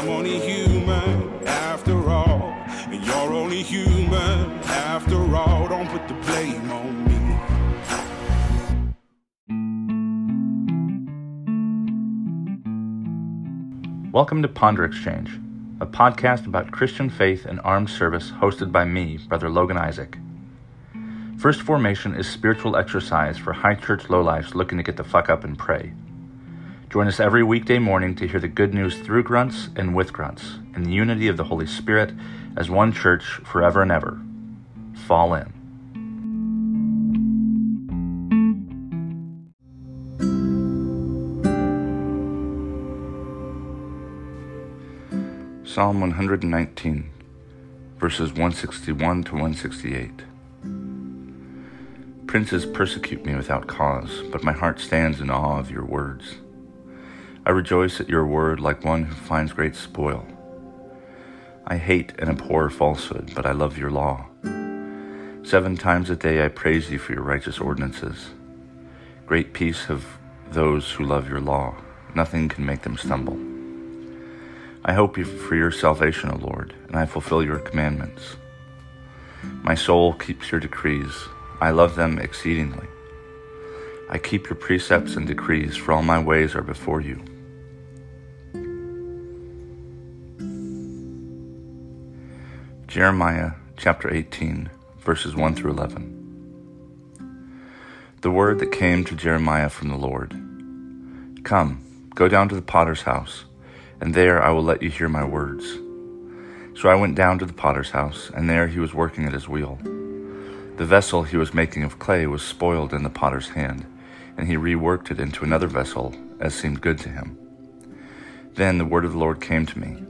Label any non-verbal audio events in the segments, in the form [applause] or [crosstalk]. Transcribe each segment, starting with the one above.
I'm only human after all. And you're only human after all. Don't put the blame on me. Welcome to Ponder Exchange, a podcast about Christian faith and armed service hosted by me, Brother Logan Isaac. First Formation is spiritual exercise for high church lowlifes looking to get the fuck up and pray. Join us every weekday morning to hear the good news through grunts and with grunts, in the unity of the Holy Spirit as one church forever and ever. Fall in. Psalm 119, verses 161 to 168. Princes persecute me without cause, but my heart stands in awe of your words. I rejoice at your word like one who finds great spoil. I hate and abhor falsehood, but I love your law. Seven times a day I praise you for your righteous ordinances. Great peace have those who love your law. Nothing can make them stumble. I hope you for your salvation, O Lord, and I fulfill your commandments. My soul keeps your decrees. I love them exceedingly. I keep your precepts and decrees, for all my ways are before you. Jeremiah chapter 18, verses 1 through 11. The word that came to Jeremiah from the Lord Come, go down to the potter's house, and there I will let you hear my words. So I went down to the potter's house, and there he was working at his wheel. The vessel he was making of clay was spoiled in the potter's hand and he reworked it into another vessel as seemed good to him. Then the word of the Lord came to me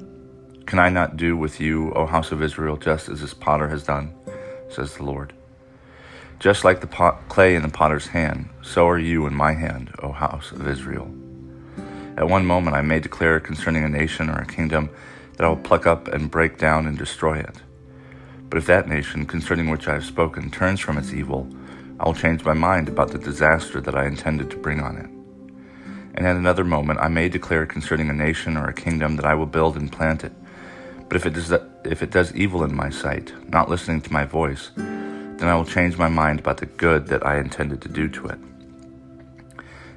Can I not do with you, O house of Israel, just as this potter has done? says the Lord. Just like the pot, clay in the potter's hand, so are you in my hand, O house of Israel. At one moment I may declare concerning a nation or a kingdom that I will pluck up and break down and destroy it. But if that nation concerning which I have spoken turns from its evil, I will change my mind about the disaster that I intended to bring on it. And at another moment, I may declare concerning a nation or a kingdom that I will build and plant it. But if it does, if it does evil in my sight, not listening to my voice, then I will change my mind about the good that I intended to do to it.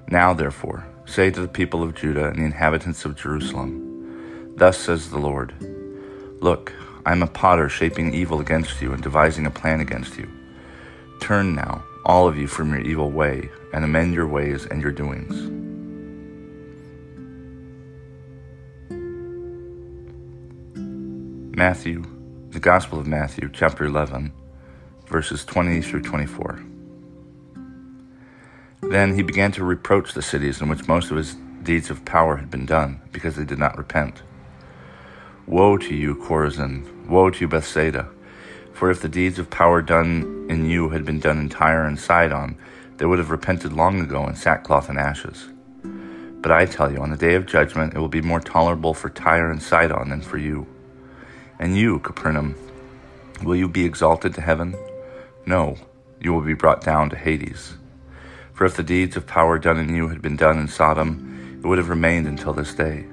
Now, therefore, say to the people of Judah and the inhabitants of Jerusalem, Thus says the Lord Look, I am a potter shaping evil against you and devising a plan against you. Turn now all of you from your evil way, and amend your ways and your doings. Matthew, the Gospel of Matthew, chapter 11, verses 20 through 24. Then he began to reproach the cities in which most of his deeds of power had been done, because they did not repent. Woe to you, Chorazin! Woe to you, Bethsaida! For if the deeds of power done in you had been done in Tyre and Sidon, they would have repented long ago in sackcloth and ashes. But I tell you, on the day of judgment, it will be more tolerable for Tyre and Sidon than for you. And you, Capernaum, will you be exalted to heaven? No, you will be brought down to Hades. For if the deeds of power done in you had been done in Sodom, it would have remained until this day.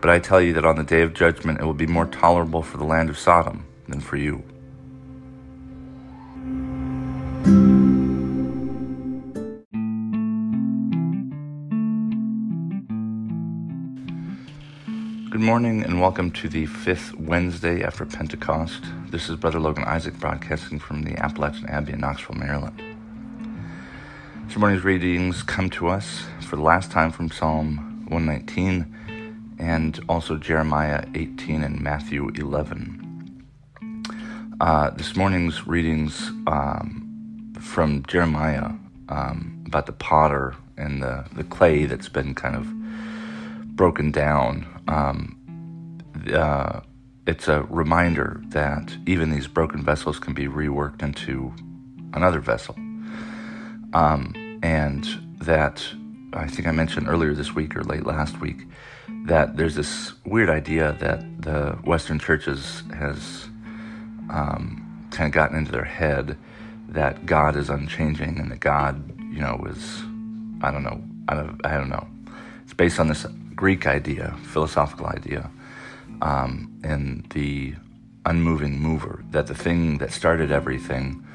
But I tell you that on the day of judgment, it will be more tolerable for the land of Sodom than for you. Morning and welcome to the fifth Wednesday after Pentecost. This is Brother Logan Isaac broadcasting from the Appalachian Abbey in Knoxville, Maryland. This morning's readings come to us for the last time from Psalm 119 and also Jeremiah 18 and Matthew 11. Uh, this morning's readings um, from Jeremiah um, about the potter and the, the clay that's been kind of broken down um, uh, it's a reminder that even these broken vessels can be reworked into another vessel. Um, and that I think I mentioned earlier this week or late last week that there's this weird idea that the Western churches has um, kind of gotten into their head that God is unchanging and that God, you know, is I don't know, I don't, I don't know. It's based on this Greek idea, philosophical idea, um, in the unmoving mover, that the thing that started everything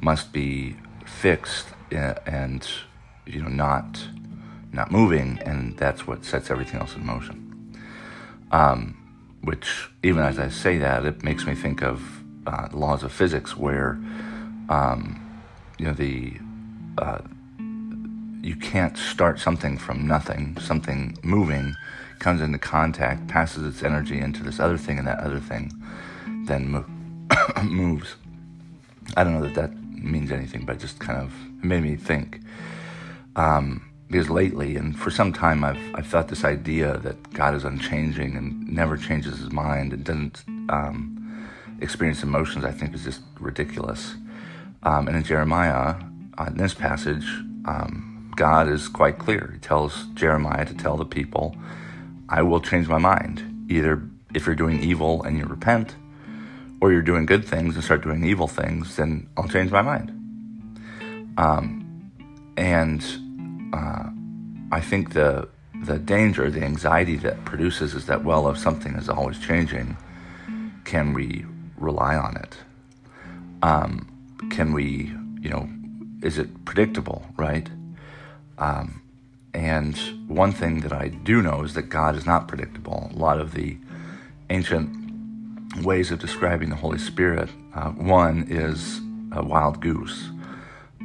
must be fixed uh, and you know not not moving, and that's what sets everything else in motion. Um, which, even as I say that, it makes me think of uh, laws of physics, where um, you know the uh, you can't start something from nothing. Something moving comes into contact, passes its energy into this other thing, and that other thing then mo- [coughs] moves. I don't know that that means anything, but it just kind of made me think. Um, because lately, and for some time, I've I've thought this idea that God is unchanging and never changes His mind and doesn't um, experience emotions. I think is just ridiculous. Um, and in Jeremiah, uh, in this passage, um, God is quite clear. He tells Jeremiah to tell the people, "I will change my mind. Either if you're doing evil and you repent, or you're doing good things and start doing evil things, then I'll change my mind." Um, and uh, I think the the danger, the anxiety that produces is that well, if something is always changing, can we rely on it? Um, can we, you know, is it predictable, right? Um, and one thing that I do know is that God is not predictable. A lot of the ancient ways of describing the Holy Spirit, uh, one is a wild goose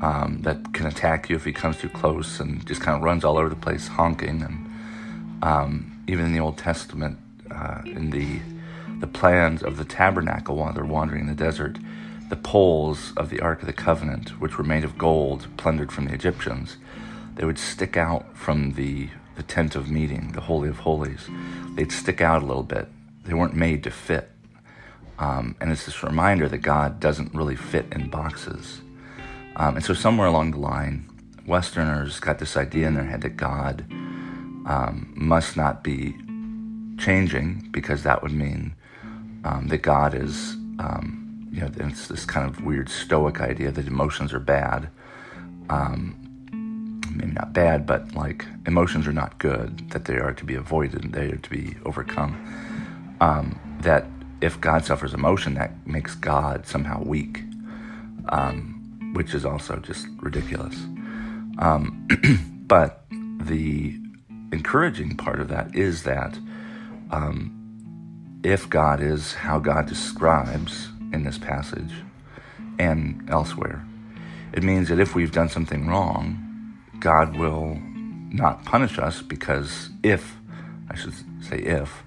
um, that can attack you if he comes too close and just kind of runs all over the place honking. And um, even in the Old Testament, uh, in the the plans of the tabernacle while they're wandering in the desert, the poles of the Ark of the Covenant, which were made of gold plundered from the Egyptians, they would stick out from the, the tent of meeting, the Holy of Holies. They'd stick out a little bit. They weren't made to fit. Um, and it's this reminder that God doesn't really fit in boxes. Um, and so somewhere along the line, Westerners got this idea in their head that God um, must not be changing because that would mean um, that God is, um, you know, it's this kind of weird stoic idea that emotions are bad. Um, maybe not bad, but like emotions are not good, that they are to be avoided, they are to be overcome. Um, that if God suffers emotion, that makes God somehow weak. Um, which is also just ridiculous. Um, [clears throat] but the encouraging part of that is that um, if God is how God describes in this passage and elsewhere, it means that if we've done something wrong, God will not punish us because if, I should say if,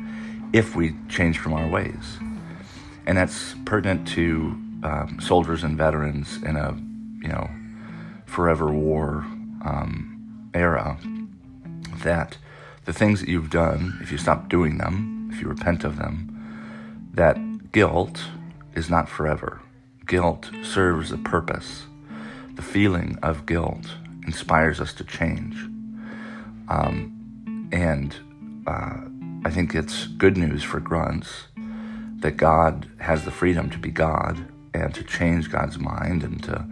if we change from our ways. And that's pertinent to um, soldiers and veterans in a you know, forever war um, era, that the things that you've done, if you stop doing them, if you repent of them, that guilt is not forever. Guilt serves a purpose. The feeling of guilt inspires us to change. Um, and uh, I think it's good news for grunts that God has the freedom to be God and to change God's mind and to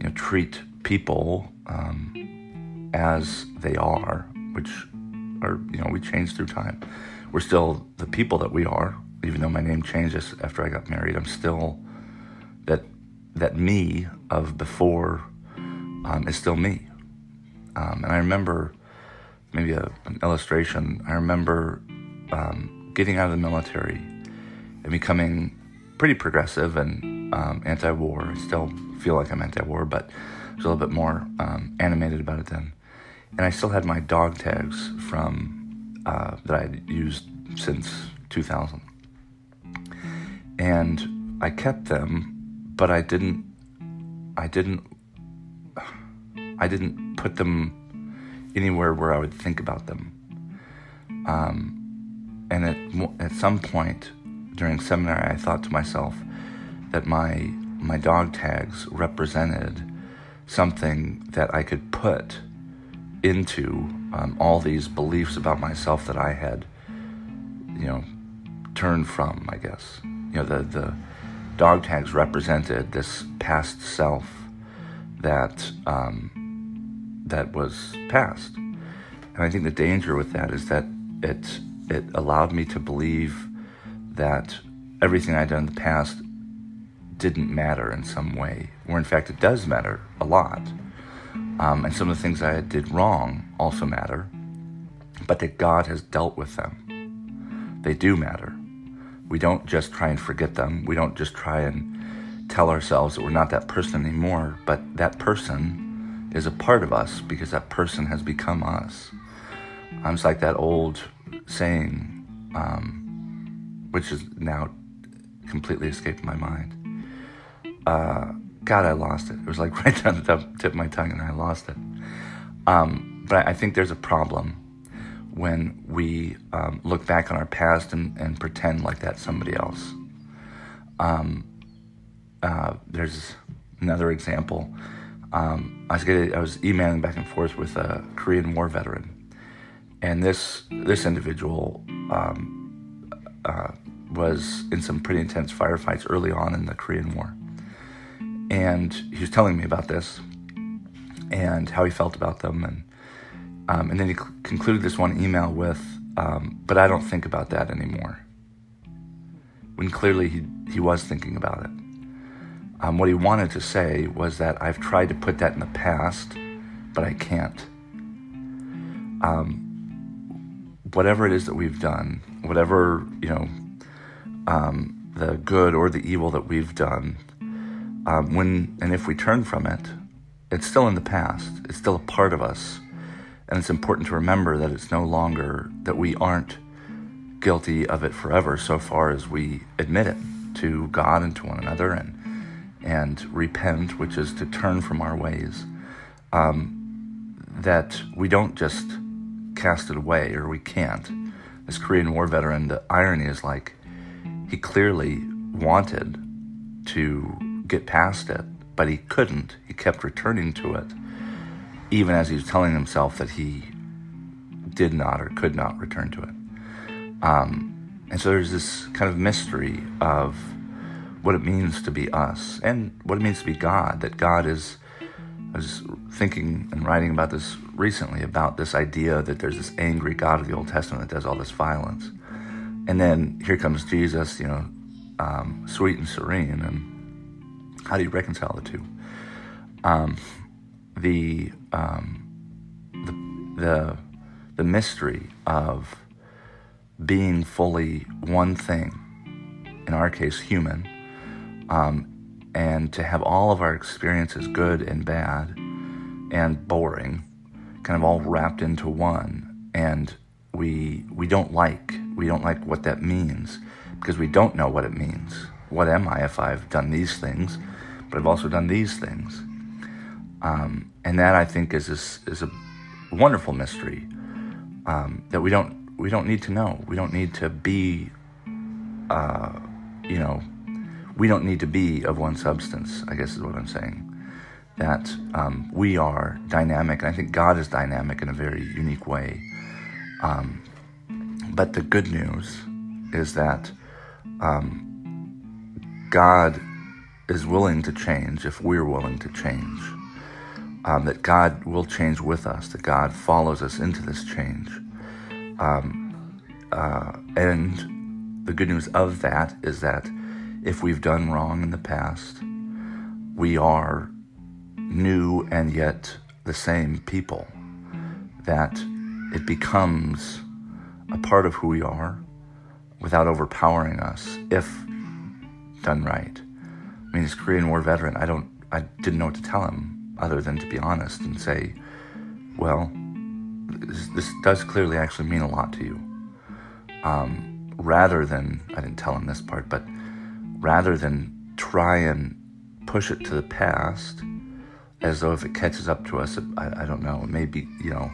you know, treat people um, as they are, which are, you know, we change through time. We're still the people that we are, even though my name changes after I got married. I'm still that that me of before um, is still me. Um, and I remember maybe a, an illustration. I remember um, getting out of the military and becoming pretty progressive and um, anti-war. I still feel like I'm anti-war, but I was a little bit more um, animated about it then. And I still had my dog tags from uh, that I had used since 2000, and I kept them, but I didn't. I didn't. I didn't put them anywhere where I would think about them. Um, and at at some point during seminary, I thought to myself that my my dog tags represented something that I could put into um, all these beliefs about myself that I had, you know, turned from. I guess you know the the dog tags represented this past self that um, that was past, and I think the danger with that is that it it allowed me to believe that everything I'd done in the past didn't matter in some way, where in fact, it does matter a lot. Um, and some of the things I did wrong also matter, but that God has dealt with them. They do matter. We don't just try and forget them. We don't just try and tell ourselves that we're not that person anymore, but that person is a part of us because that person has become us. Um, it's like that old saying, um, which is now completely escaped my mind. Uh, God, I lost it. It was like [laughs] right down the tip of my tongue, and I lost it. Um, but I think there's a problem when we um, look back on our past and, and, pretend like that's somebody else. Um, uh, there's another example. I was getting, I was emailing back and forth with a Korean War veteran, and this this individual um, uh, was in some pretty intense firefights early on in the Korean War. And he was telling me about this and how he felt about them and um, and then he cl- concluded this one email with um, but i don't think about that anymore. When clearly he, he was thinking about it um, what he wanted to say was that i've tried to put that in the past but i can't um, whatever it is that we've done whatever you know um, the good or the evil that we've done um, when and if we turn from it, it's still in the past. It's still a part of us, and it's important to remember that it's no longer that we aren't guilty of it forever, so far as we admit it to God and to one another, and and repent, which is to turn from our ways. Um, that we don't just cast it away, or we can't. This Korean War veteran, the irony is like he clearly wanted to get past it, but he couldn't. He kept returning to it, even as he was telling himself that he did not or could not return to it. Um, and so there's this kind of mystery of what it means to be us and what it means to be God, that God is. I was thinking and writing about this recently about this idea that there's this angry God of the Old Testament that does all this violence. And then here comes Jesus, you know, um, sweet and serene, and how do you reconcile the two? Um, the, um, the the the mystery of being fully one thing, in our case, human, um, and to have all of our experiences, good and bad, and boring, kind of all wrapped into one, and we we don't like we don't like what that means because we don't know what it means. What am I if I've done these things? but I've also done these things. Um, and that I think is is, is a wonderful mystery um, that we don't we don't need to know. We don't need to be, uh, you know, we don't need to be of one substance. I guess is what I'm saying. That um, we are dynamic, and I think God is dynamic in a very unique way. Um, but the good news is that um, God is willing to change if we're willing to change. Um, that God will change with us, that God follows us into this change. Um, uh, and the good news of that is that if we've done wrong in the past, we are new and yet the same people. That it becomes a part of who we are without overpowering us if done right. I mean, he's a Korean War veteran. I don't, I didn't know what to tell him other than to be honest and say, well, this, this does clearly actually mean a lot to you. Um, rather than, I didn't tell him this part, but rather than try and push it to the past as though if it catches up to us, I, I don't know, maybe, you know,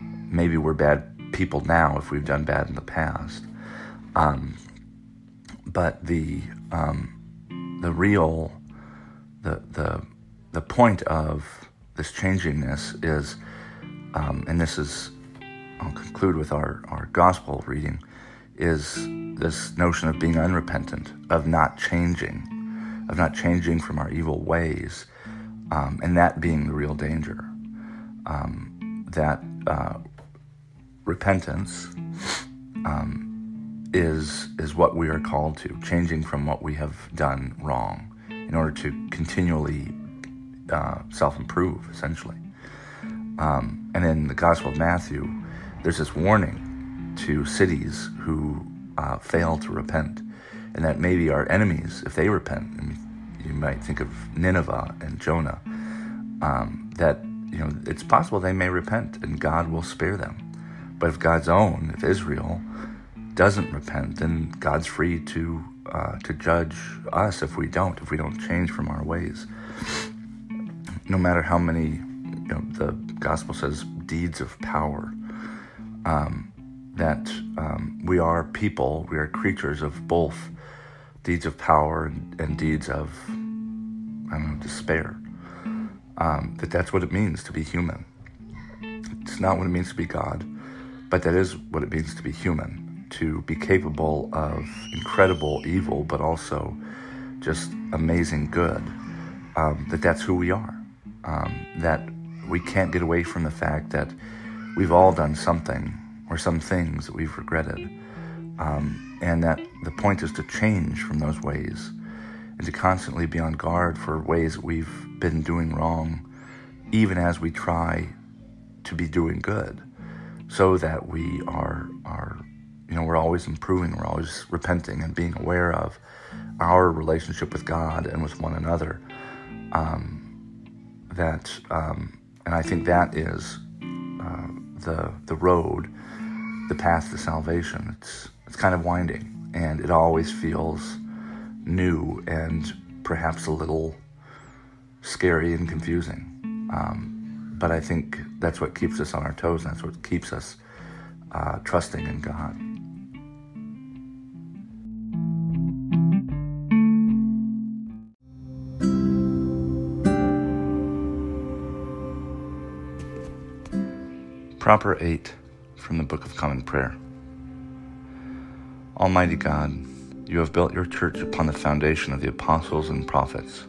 maybe we're bad people now if we've done bad in the past. Um, but the, um, the real, the the the point of this changingness is, um, and this is, I'll conclude with our our gospel reading, is this notion of being unrepentant, of not changing, of not changing from our evil ways, um, and that being the real danger. Um, that uh, repentance um, is is what we are called to, changing from what we have done wrong, in order to continually uh, self improve, essentially. Um, and in the Gospel of Matthew, there's this warning to cities who uh, fail to repent, and that maybe our enemies, if they repent, you might think of Nineveh and Jonah, um, that you know it's possible they may repent and God will spare them. But if God's own, if Israel doesn't repent, then God's free to uh, to judge us if we don't, if we don't change from our ways. No matter how many, you know, the gospel says deeds of power. Um, that um, we are people, we are creatures of both deeds of power and, and deeds of, I don't know, despair. Um, that that's what it means to be human. It's not what it means to be God, but that is what it means to be human, to be capable of incredible evil, but also just amazing good. Um, that that's who we are. Um, that we can't get away from the fact that we've all done something or some things that we've regretted. Um, and that the point is to change from those ways and to constantly be on guard for ways we've been doing wrong, even as we try to be doing good, so that we are, are you know, we're always improving, we're always repenting and being aware of our relationship with God and with one another. Um, that, um, and I think that is uh, the the road the path to salvation. It's it's kind of winding, and it always feels new and perhaps a little scary and confusing. Um, but I think that's what keeps us on our toes, and that's what keeps us uh, trusting in God. Proper 8 from the Book of Common Prayer. Almighty God, you have built your church upon the foundation of the apostles and prophets,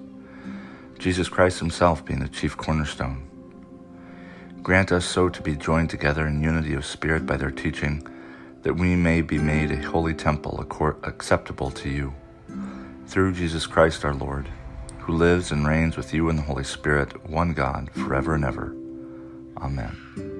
Jesus Christ himself being the chief cornerstone. Grant us so to be joined together in unity of spirit by their teaching, that we may be made a holy temple acceptable to you. Through Jesus Christ our Lord, who lives and reigns with you in the Holy Spirit, one God, forever and ever. Amen.